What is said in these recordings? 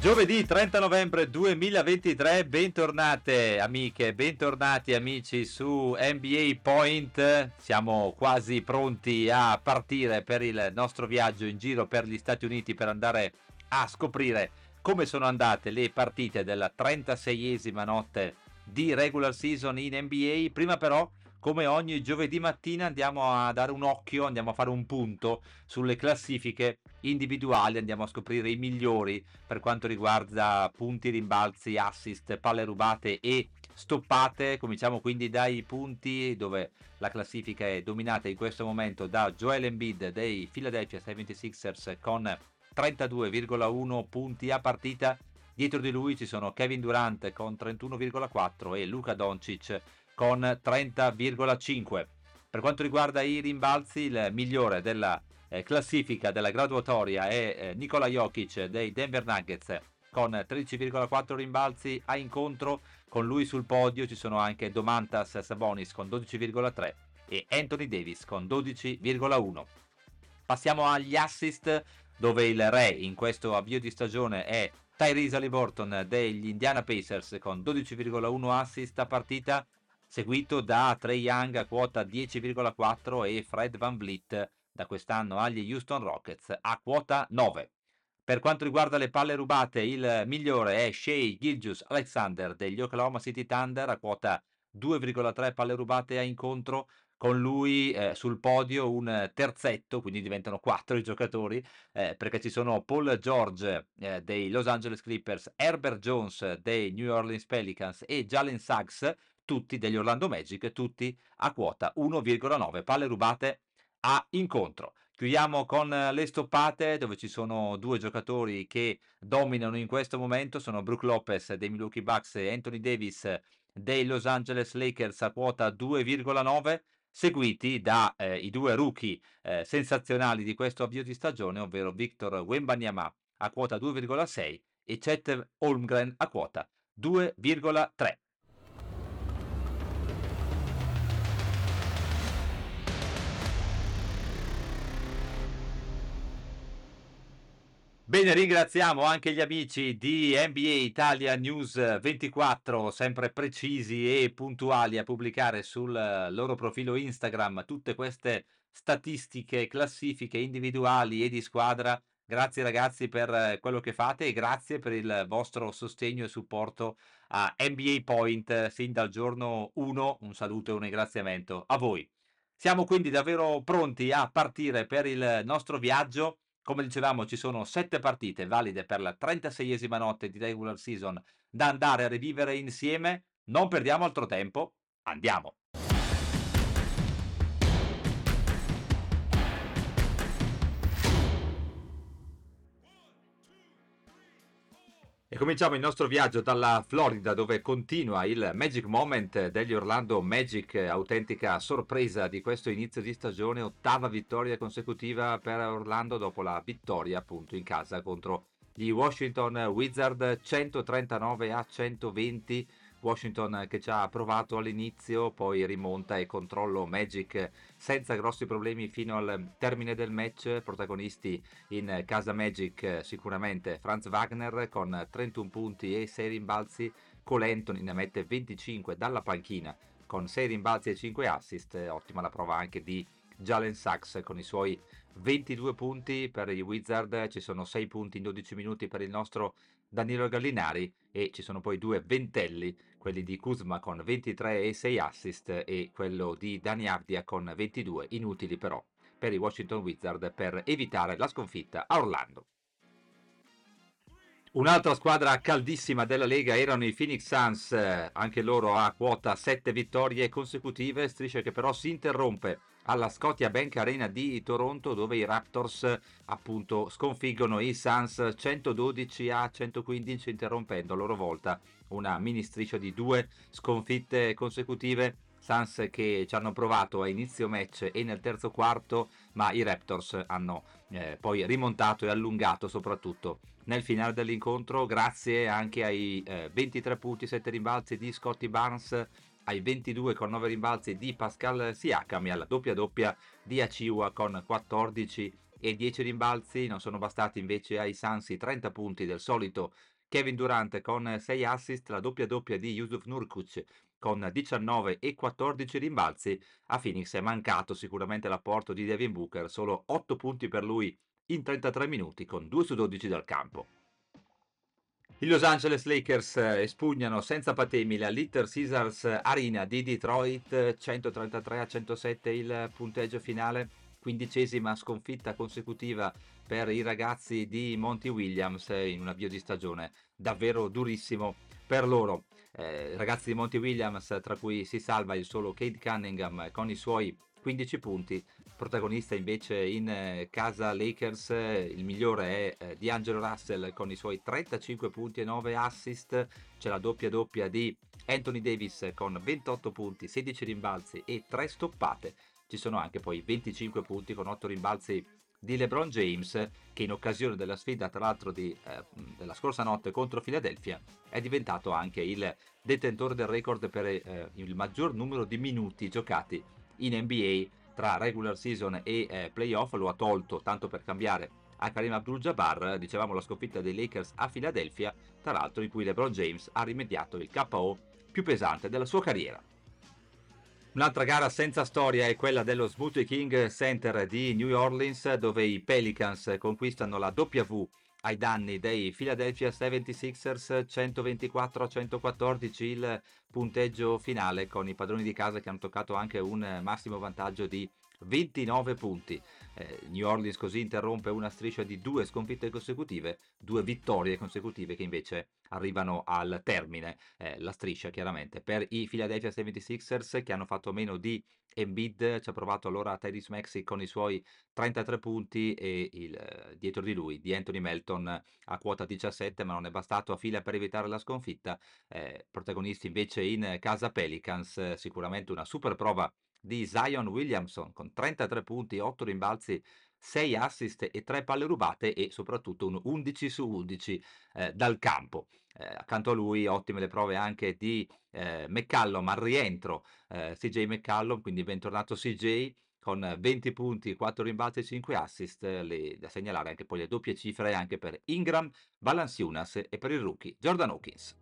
Giovedì 30 novembre 2023, bentornate amiche, bentornati amici su NBA Point. Siamo quasi pronti a partire per il nostro viaggio in giro per gli Stati Uniti per andare a scoprire come sono andate le partite della 36esima notte di regular season in NBA. Prima però come ogni giovedì mattina andiamo a dare un occhio, andiamo a fare un punto sulle classifiche individuali, andiamo a scoprire i migliori per quanto riguarda punti, rimbalzi, assist, palle rubate e stoppate. Cominciamo quindi dai punti dove la classifica è dominata in questo momento da Joel Embiid dei Philadelphia 76ers con 32,1 punti a partita. Dietro di lui ci sono Kevin Durant con 31,4 e Luca Doncic con 30,5. Per quanto riguarda i rimbalzi, il migliore della eh, classifica della graduatoria è eh, Nikola Jokic dei Denver Nuggets con 13,4 rimbalzi a incontro. Con lui sul podio ci sono anche Domantas Sabonis con 12,3 e Anthony Davis con 12,1. Passiamo agli assist dove il re in questo avvio di stagione è Tyrese Halliburton degli Indiana Pacers con 12,1 assist a partita seguito da Trey Young a quota 10,4 e Fred Van Vliet da quest'anno agli Houston Rockets a quota 9. Per quanto riguarda le palle rubate, il migliore è Shea Gilgius Alexander degli Oklahoma City Thunder a quota 2,3 palle rubate a incontro. Con lui eh, sul podio un terzetto, quindi diventano quattro i giocatori, eh, perché ci sono Paul George eh, dei Los Angeles Clippers, Herbert Jones dei New Orleans Pelicans e Jalen Suggs tutti degli Orlando Magic, tutti a quota 1,9 palle rubate a incontro. Chiudiamo con le stoppate dove ci sono due giocatori che dominano in questo momento, sono Brook Lopez dei Milwaukee Bucks e Anthony Davis dei Los Angeles Lakers a quota 2,9 seguiti dai eh, due rookie eh, sensazionali di questo avvio di stagione, ovvero Victor Wembanyama a quota 2,6 e Chet Holmgren a quota 2,3. Bene, ringraziamo anche gli amici di NBA Italia News 24, sempre precisi e puntuali a pubblicare sul loro profilo Instagram tutte queste statistiche, classifiche individuali e di squadra. Grazie ragazzi per quello che fate e grazie per il vostro sostegno e supporto a NBA Point sin dal giorno 1. Un saluto e un ringraziamento a voi. Siamo quindi davvero pronti a partire per il nostro viaggio come dicevamo, ci sono sette partite valide per la 36esima notte di regular season da andare a rivivere insieme. Non perdiamo altro tempo, andiamo! E cominciamo il nostro viaggio dalla Florida dove continua il Magic Moment degli Orlando Magic, autentica sorpresa di questo inizio di stagione, ottava vittoria consecutiva per Orlando dopo la vittoria appunto in casa contro gli Washington Wizard 139 a 120 Washington che ci ha provato all'inizio, poi rimonta e controllo Magic senza grossi problemi fino al termine del match. Protagonisti in casa Magic sicuramente Franz Wagner con 31 punti e 6 rimbalzi. Cole ne mette 25 dalla panchina con 6 rimbalzi e 5 assist. Ottima la prova anche di Jalen Sachs con i suoi 22 punti per i Wizard, ci sono 6 punti in 12 minuti per il nostro Danilo Gallinari e ci sono poi due ventelli, quelli di Kuzma con 23 e 6 assist e quello di Dani Avdia con 22, inutili però per i Washington Wizard per evitare la sconfitta a Orlando. Un'altra squadra caldissima della Lega erano i Phoenix Suns, anche loro a quota 7 vittorie consecutive, striscia che però si interrompe alla Scotia Bank Arena di Toronto dove i Raptors appunto sconfiggono i Suns 112 a 115 interrompendo a loro volta una mini striscia di due sconfitte consecutive. Suns che ci hanno provato a inizio match e nel terzo quarto, ma i Raptors hanno eh, poi rimontato e allungato soprattutto nel finale dell'incontro, grazie anche ai eh, 23 punti, 7 rimbalzi di Scotty Barnes, ai 22 con 9 rimbalzi di Pascal Siakam e alla doppia doppia di Aciwa con 14 e 10 rimbalzi. Non sono bastati invece ai Sansi 30 punti del solito Kevin Durant con 6 assist, la doppia doppia di Yusuf Nurkuc con 19 e 14 rimbalzi. A Phoenix è mancato sicuramente l'apporto di Devin Booker, solo 8 punti per lui in 33 minuti con 2 su 12 dal campo. I Los Angeles Lakers eh, espugnano senza patemi la Little Caesars Arena di Detroit, 133 a 107 il punteggio finale, quindicesima sconfitta consecutiva per i ragazzi di Monty Williams in un avvio di stagione davvero durissimo per loro. Eh, ragazzi di Monty Williams, tra cui si salva il solo Kate Cunningham con i suoi 15 punti, protagonista invece in eh, casa Lakers, eh, il migliore è eh, D'Angelo Russell con i suoi 35 punti e 9 assist, c'è la doppia doppia di Anthony Davis con 28 punti, 16 rimbalzi e 3 stoppate, ci sono anche poi 25 punti con 8 rimbalzi di LeBron James che in occasione della sfida tra l'altro di, eh, della scorsa notte contro Philadelphia è diventato anche il detentore del record per eh, il maggior numero di minuti giocati in NBA tra regular season e eh, playoff lo ha tolto tanto per cambiare a Karim Abdul-Jabbar, dicevamo la sconfitta dei Lakers a Philadelphia, tra l'altro in cui LeBron James ha rimediato il KO più pesante della sua carriera. Un'altra gara senza storia è quella dello Smoothie King Center di New Orleans, dove i Pelicans conquistano la W ai danni dei Philadelphia 76ers 124 a 114 il punteggio finale con i padroni di casa che hanno toccato anche un massimo vantaggio di 29 punti. Eh, New Orleans così interrompe una striscia di due sconfitte consecutive, due vittorie consecutive che invece arrivano al termine. Eh, la striscia chiaramente per i Philadelphia 76ers che hanno fatto meno di Embiid, ci ha provato allora Tyrese Maxi con i suoi 33 punti e il, dietro di lui di Anthony Melton a quota 17 ma non è bastato a fila per evitare la sconfitta. Eh, protagonisti invece in casa Pelicans, sicuramente una super prova di Zion Williamson con 33 punti, 8 rimbalzi, 6 assist e 3 palle rubate e soprattutto un 11 su 11 eh, dal campo. Eh, accanto a lui ottime le prove anche di eh, McCallum al rientro, eh, CJ McCallum, quindi bentornato CJ con 20 punti, 4 rimbalzi e 5 assist, le, da segnalare anche poi le doppie cifre anche per Ingram, Valanciunas e per il rookie Jordan Hawkins.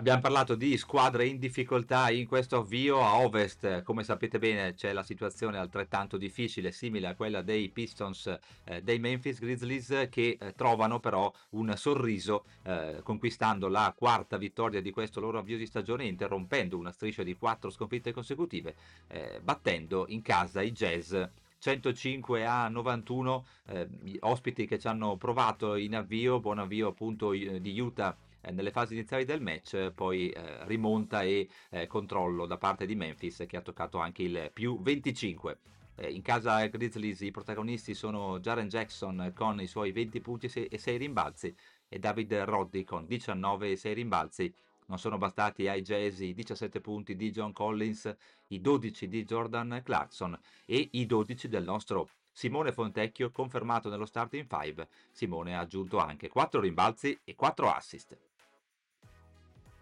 Abbiamo parlato di squadre in difficoltà in questo avvio a ovest, come sapete bene c'è la situazione altrettanto difficile, simile a quella dei Pistons eh, dei Memphis Grizzlies che eh, trovano però un sorriso eh, conquistando la quarta vittoria di questo loro avvio di stagione interrompendo una striscia di quattro sconfitte consecutive, eh, battendo in casa i Jazz. 105 a 91, eh, ospiti che ci hanno provato in avvio, buon avvio appunto di Utah eh, nelle fasi iniziali del match, poi eh, rimonta e eh, controllo da parte di Memphis che ha toccato anche il più 25. Eh, in casa Grizzlies i protagonisti sono Jaren Jackson con i suoi 20 punti e 6 rimbalzi e David Roddy con 19 e 6 rimbalzi. Non sono bastati ai Jazz i 17 punti di John Collins, i 12 di Jordan Clarkson e i 12 del nostro Simone Fontecchio confermato nello starting 5. Simone ha aggiunto anche 4 rimbalzi e 4 assist.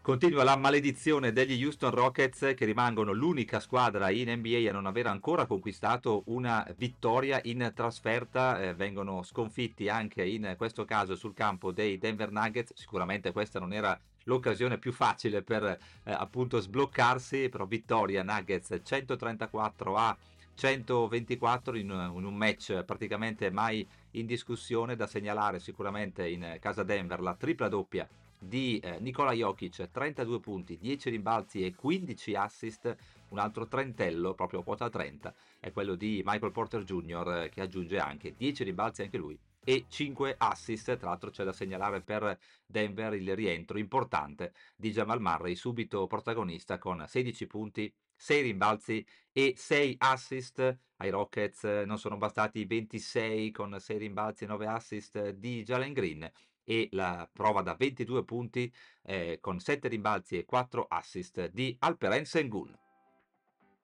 Continua la maledizione degli Houston Rockets che rimangono l'unica squadra in NBA a non aver ancora conquistato una vittoria in trasferta, eh, vengono sconfitti anche in questo caso sul campo dei Denver Nuggets, sicuramente questa non era l'occasione più facile per eh, appunto sbloccarsi, però vittoria Nuggets 134 a 124 in, in, un match praticamente mai in discussione da segnalare sicuramente in casa Denver la tripla doppia di eh, Nikola Jokic, 32 punti, 10 rimbalzi e 15 assist, un altro trentello, proprio quota 30, è quello di Michael Porter Jr. Eh, che aggiunge anche 10 rimbalzi anche lui e 5 assist, tra l'altro c'è da segnalare per Denver il rientro importante di Jamal Murray, subito protagonista con 16 punti, 6 rimbalzi e 6 assist ai Rockets non sono bastati 26 con 6 rimbalzi e 9 assist di Jalen Green e la prova da 22 punti eh, con 7 rimbalzi e 4 assist di Alperen Sengun.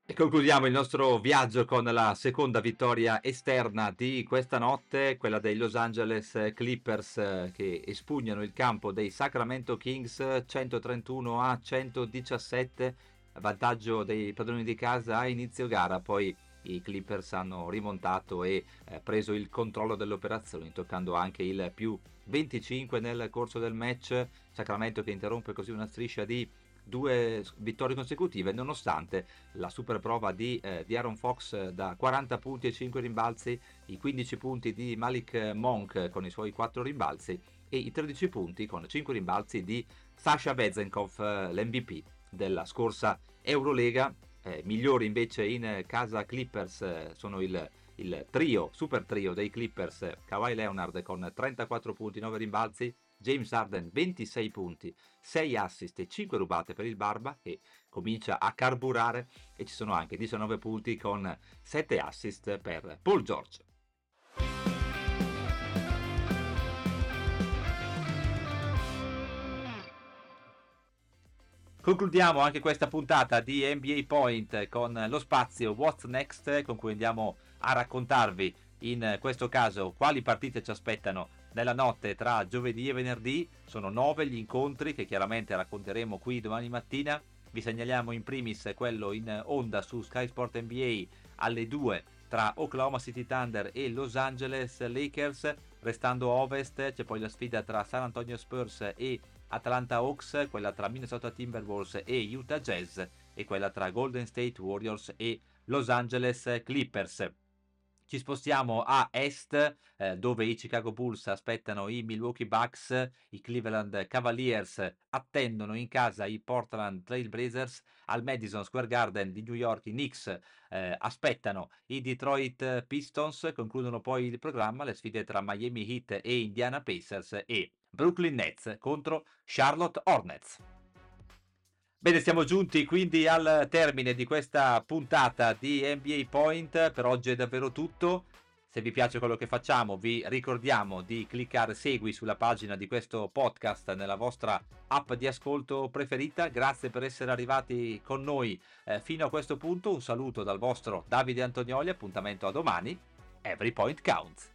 E concludiamo il nostro viaggio con la seconda vittoria esterna di questa notte, quella dei Los Angeles Clippers che espugnano il campo dei Sacramento Kings 131 a 117, vantaggio dei padroni di casa a inizio gara, poi i Clippers hanno rimontato e eh, preso il controllo delle operazioni, toccando anche il più 25 nel corso del match, Sacramento che interrompe così una striscia di due vittorie consecutive nonostante la super prova di, eh, di, Aaron Fox eh, da 40 punti e 5 rimbalzi, i 15 punti di Malik Monk con i suoi 4 rimbalzi e i 13 punti con 5 rimbalzi di Sasha Bezenkov, eh, l'MVP della scorsa Eurolega. Eh, migliori invece in casa Clippers eh, sono il, il trio, super trio dei Clippers, Kawhi Leonard con 34 punti, 9 rimbalzi, James Harden 26 punti, 6 assist e 5 rubate per il Barba che comincia a carburare e ci sono anche 19 punti con 7 assist per Paul George. Concludiamo anche questa puntata di NBA Point con lo spazio What's Next con cui andiamo a raccontarvi in questo caso quali partite ci aspettano nella notte tra giovedì e venerdì. Sono nove gli incontri che chiaramente racconteremo qui domani mattina. Vi segnaliamo in primis quello in onda su Sky Sport NBA alle 2 tra Oklahoma City Thunder e Los Angeles Lakers. Restando a ovest c'è poi la sfida tra San Antonio Spurs e Atlanta Hawks, quella tra Minnesota Timberwolves e Utah Jazz e quella tra Golden State Warriors e Los Angeles Clippers. Ci spostiamo a est, eh, dove i Chicago Bulls aspettano i Milwaukee Bucks, i Cleveland Cavaliers attendono in casa i Portland Trail Blazers, al Madison Square Garden di New York i Knicks eh, aspettano i Detroit Pistons, concludono poi il programma le sfide tra Miami Heat e Indiana Pacers e Brooklyn Nets contro Charlotte Hornets. Bene, siamo giunti quindi al termine di questa puntata di NBA Point. Per oggi è davvero tutto. Se vi piace quello che facciamo, vi ricordiamo di cliccare segui sulla pagina di questo podcast nella vostra app di ascolto preferita. Grazie per essere arrivati con noi eh, fino a questo punto. Un saluto dal vostro Davide Antonioli. Appuntamento a domani. Every point counts.